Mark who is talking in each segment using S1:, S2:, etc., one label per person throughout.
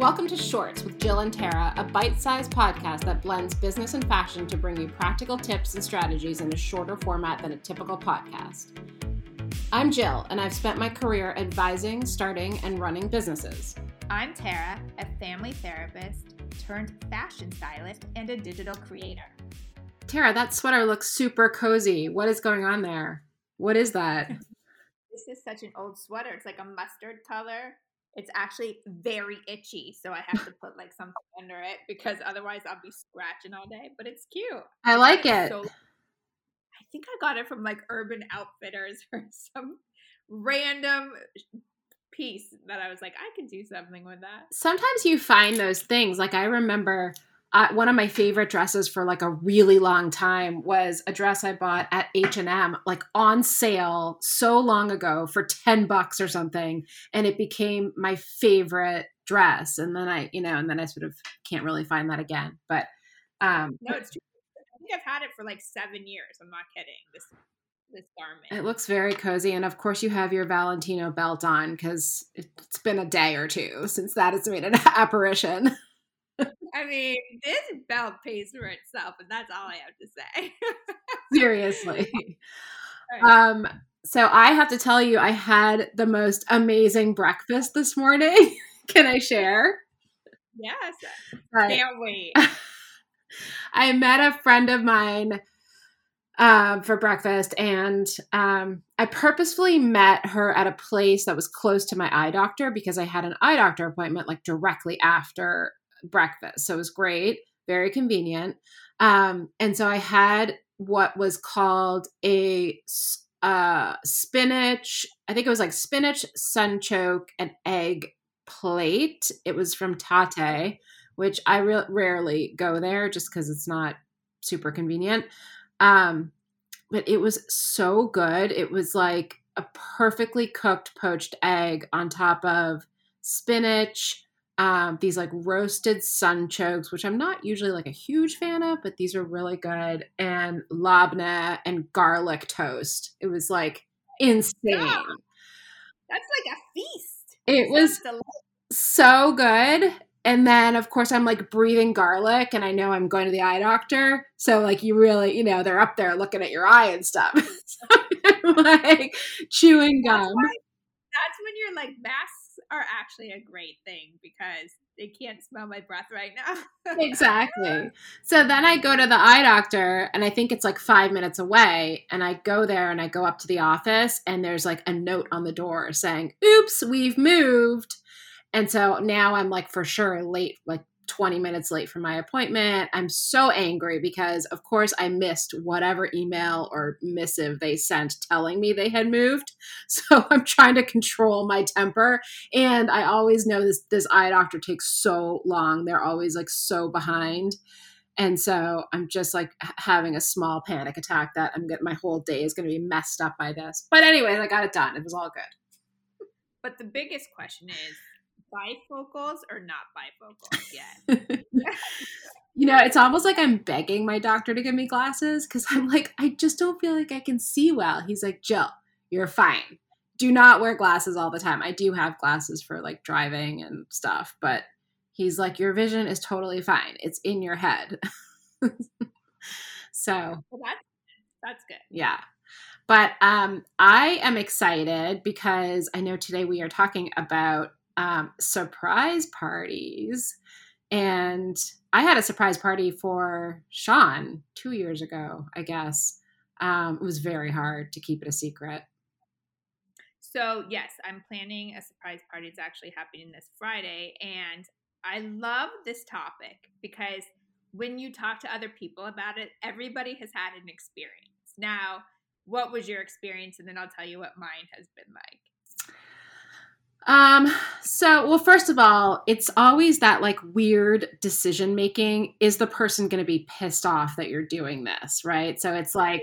S1: Welcome to Shorts with Jill and Tara, a bite sized podcast that blends business and fashion to bring you practical tips and strategies in a shorter format than a typical podcast. I'm Jill, and I've spent my career advising, starting, and running businesses.
S2: I'm Tara, a family therapist turned fashion stylist and a digital creator.
S1: Tara, that sweater looks super cozy. What is going on there? What is that?
S2: this is such an old sweater. It's like a mustard color. It's actually very itchy, so I have to put like something under it because otherwise I'll be scratching all day. But it's cute.
S1: I like it. So,
S2: I think I got it from like Urban Outfitters or some random piece that I was like, I could do something with that.
S1: Sometimes you find those things. Like I remember uh, one of my favorite dresses for like a really long time was a dress I bought at H&M like on sale so long ago for 10 bucks or something and it became my favorite dress and then I you know and then I sort of can't really find that again but um
S2: No, it's true. I think I've had it for like 7 years. I'm not kidding. This this garment.
S1: It looks very cozy and of course you have your Valentino belt on cuz it's been a day or two since that has made an apparition.
S2: I mean, this belt pays for itself, and that's all I have to say.
S1: Seriously. Um, so I have to tell you, I had the most amazing breakfast this morning. Can I share?
S2: Yes. Right. Can't wait.
S1: I met a friend of mine um, for breakfast, and um, I purposefully met her at a place that was close to my eye doctor because I had an eye doctor appointment like directly after breakfast. So it was great, very convenient. Um, and so I had what was called a uh, spinach, I think it was like spinach, sunchoke, and egg plate. It was from Tate, which I re- rarely go there just because it's not super convenient. Um, but it was so good. It was like a perfectly cooked poached egg on top of spinach, um, these like roasted sunchokes, which I'm not usually like a huge fan of, but these are really good, and labneh and garlic toast. It was like insane. Yeah.
S2: That's like a feast.
S1: It was so good. And then, of course, I'm like breathing garlic, and I know I'm going to the eye doctor. So, like, you really, you know, they're up there looking at your eye and stuff. so like chewing gum. That's, why,
S2: that's when you're like mask are actually a great thing because they can't smell my breath right now.
S1: exactly. So then I go to the eye doctor and I think it's like five minutes away. And I go there and I go up to the office and there's like a note on the door saying, oops, we've moved. And so now I'm like for sure late, like 20 minutes late for my appointment. I'm so angry because, of course, I missed whatever email or missive they sent telling me they had moved. So I'm trying to control my temper. And I always know this, this eye doctor takes so long. They're always like so behind. And so I'm just like having a small panic attack that I'm getting my whole day is going to be messed up by this. But anyways, I got it done. It was all good.
S2: But the biggest question is bifocals or not bifocals yet.
S1: you know, it's almost like I'm begging my doctor to give me glasses because I'm like, I just don't feel like I can see well. He's like, Jill, you're fine. Do not wear glasses all the time. I do have glasses for like driving and stuff, but he's like, your vision is totally fine. It's in your head. so
S2: well, that's that's good.
S1: Yeah. But um, I am excited because I know today we are talking about um, surprise parties. And I had a surprise party for Sean two years ago, I guess. Um, it was very hard to keep it a secret.
S2: So, yes, I'm planning a surprise party. It's actually happening this Friday. And I love this topic because when you talk to other people about it, everybody has had an experience. Now, what was your experience? And then I'll tell you what mine has been like.
S1: Um, so, well, first of all, it's always that like weird decision making. Is the person going to be pissed off that you're doing this? Right. So it's like,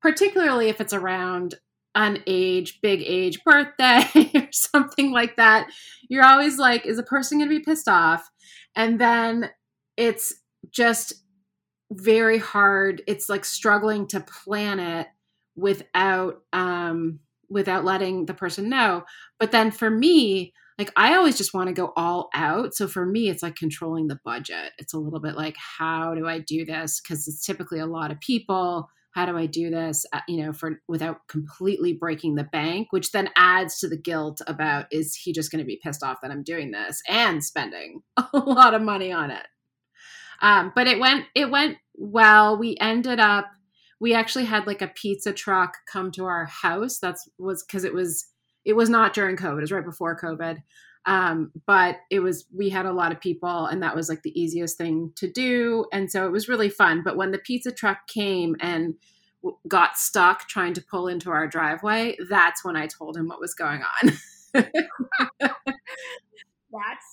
S1: particularly if it's around an age, big age birthday or something like that, you're always like, is a person going to be pissed off? And then it's just very hard. It's like struggling to plan it without, um, without letting the person know. But then for me, like I always just want to go all out. So for me, it's like controlling the budget. It's a little bit like, how do I do this? Because it's typically a lot of people. How do I do this? Uh, you know, for without completely breaking the bank, which then adds to the guilt about is he just going to be pissed off that I'm doing this and spending a lot of money on it. Um, but it went it went well. We ended up we actually had like a pizza truck come to our house. That's was because it was it was not during COVID. It was right before COVID. Um, but it was we had a lot of people, and that was like the easiest thing to do, and so it was really fun. But when the pizza truck came and got stuck trying to pull into our driveway, that's when I told him what was going on.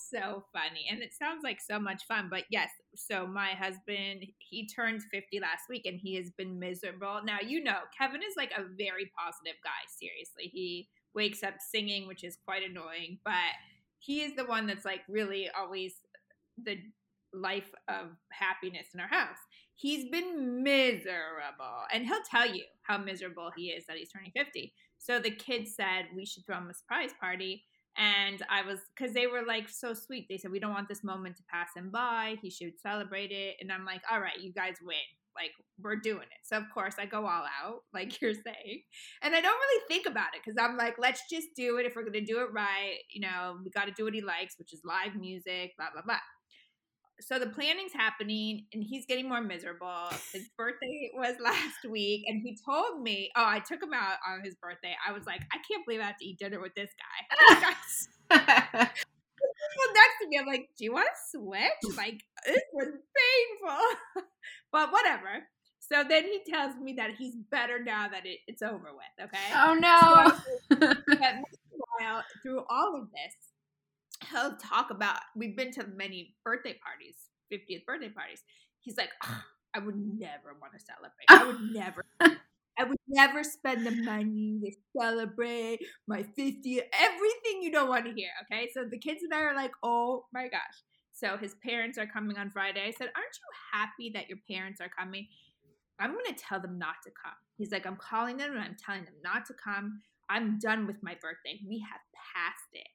S2: So funny. And it sounds like so much fun. But yes, so my husband, he turned 50 last week and he has been miserable. Now, you know, Kevin is like a very positive guy. Seriously. He wakes up singing, which is quite annoying, but he is the one that's like really always the life of happiness in our house. He's been miserable. And he'll tell you how miserable he is that he's turning 50. So the kids said we should throw him a surprise party and I was, because they were like so sweet. They said, We don't want this moment to pass him by. He should celebrate it. And I'm like, All right, you guys win. Like, we're doing it. So, of course, I go all out, like you're saying. And I don't really think about it because I'm like, Let's just do it. If we're going to do it right, you know, we got to do what he likes, which is live music, blah, blah, blah so the planning's happening and he's getting more miserable. His birthday was last week and he told me, oh, I took him out on his birthday. I was like, I can't believe I have to eat dinner with this guy. well, next to me, I'm like, do you want to switch? Like, this was painful. but whatever. So then he tells me that he's better now that it, it's over with. Okay.
S1: Oh no.
S2: So, meanwhile, through all of this, he'll talk about we've been to many birthday parties 50th birthday parties. He's like oh, i would never want to celebrate. I would never i would never spend the money to celebrate my 50th everything you don't want to hear okay? So the kids and i are like oh my gosh. So his parents are coming on friday. I said aren't you happy that your parents are coming? I'm going to tell them not to come. He's like i'm calling them and i'm telling them not to come. I'm done with my birthday. We have passed it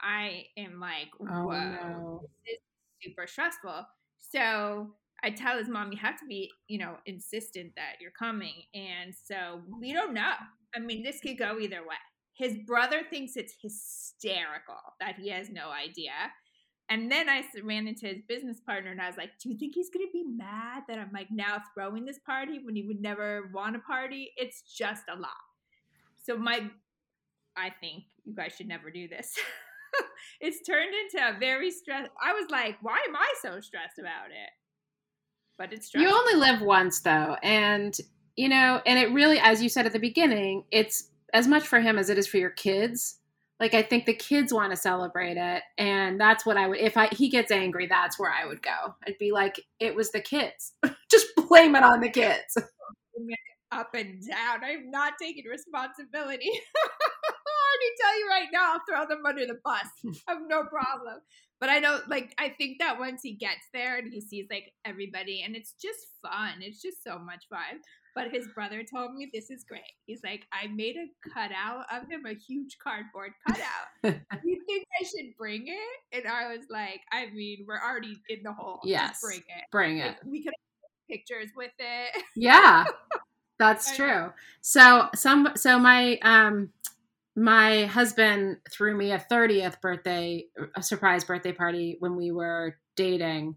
S2: I am like, oh, whoa, no. this is super stressful. So I tell his mom, you have to be, you know, insistent that you're coming. And so we don't know. I mean, this could go either way. His brother thinks it's hysterical that he has no idea. And then I ran into his business partner and I was like, Do you think he's going to be mad that I'm like now throwing this party when he would never want a party? It's just a lot. So, my, I think you guys should never do this. it's turned into a very stress. I was like, why am I so stressed about it? But it's
S1: stressful. You only live once though, and you know, and it really, as you said at the beginning, it's as much for him as it is for your kids. Like I think the kids want to celebrate it, and that's what I would. If I he gets angry, that's where I would go. I'd be like, it was the kids. Just blame it on the kids.
S2: Up and down. I'm not taking responsibility. Already tell you right now, I'll throw them under the bus. I have no problem. But I don't like I think that once he gets there and he sees like everybody and it's just fun. It's just so much fun. But his brother told me this is great. He's like, I made a cutout of him, a huge cardboard cutout. you think I should bring it? And I was like, I mean, we're already in the hole.
S1: Yes.
S2: bring it.
S1: Bring it.
S2: Like, we could pictures with it.
S1: Yeah. That's true. So some so my um my husband threw me a 30th birthday a surprise birthday party when we were dating.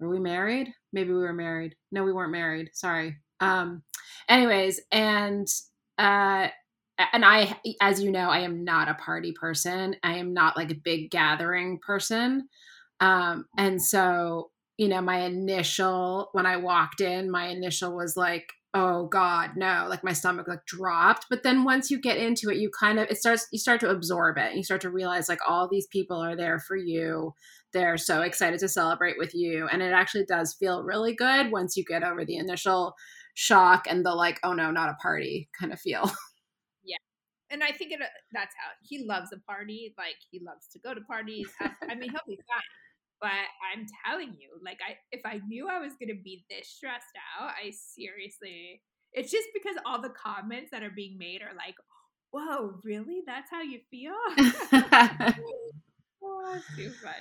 S1: Were we married? Maybe we were married. No we weren't married. Sorry. Um anyways and uh and i as you know i am not a party person. I am not like a big gathering person. Um and so you know my initial when i walked in my initial was like oh god no like my stomach like dropped. But then once you get into it you kind of it starts you start to absorb it. You start to realize like all these people are there for you. They're so excited to celebrate with you. And it actually does feel really good once you get over the initial shock and the like oh no not a party kind of feel.
S2: Yeah. And i think it, uh, that's how he loves a party like he loves to go to parties. I mean he'll be fine but I'm telling you, like I if I knew I was gonna be this stressed out, I seriously it's just because all the comments that are being made are like, whoa, really? That's how you feel? oh, too fun.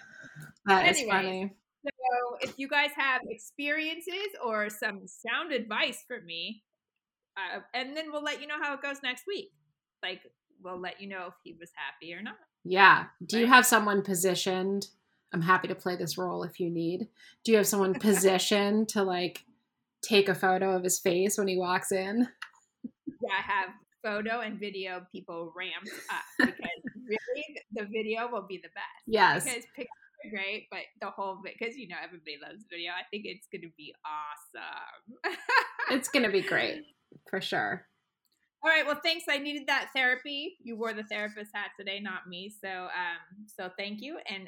S1: That is funny.
S2: So if you guys have experiences or some sound advice for me, uh, and then we'll let you know how it goes next week. Like we'll let you know if he was happy or not.
S1: Yeah. Do right? you have someone positioned? I'm happy to play this role if you need. Do you have someone positioned to like take a photo of his face when he walks in?
S2: Yeah, I have photo and video people ramped up because really the video will be the best.
S1: Yes.
S2: Because pictures are great, but the whole because you know everybody loves video. I think it's gonna be awesome.
S1: it's gonna be great for sure.
S2: All right. Well, thanks. I needed that therapy. You wore the therapist hat today, not me. So, um, so thank you, and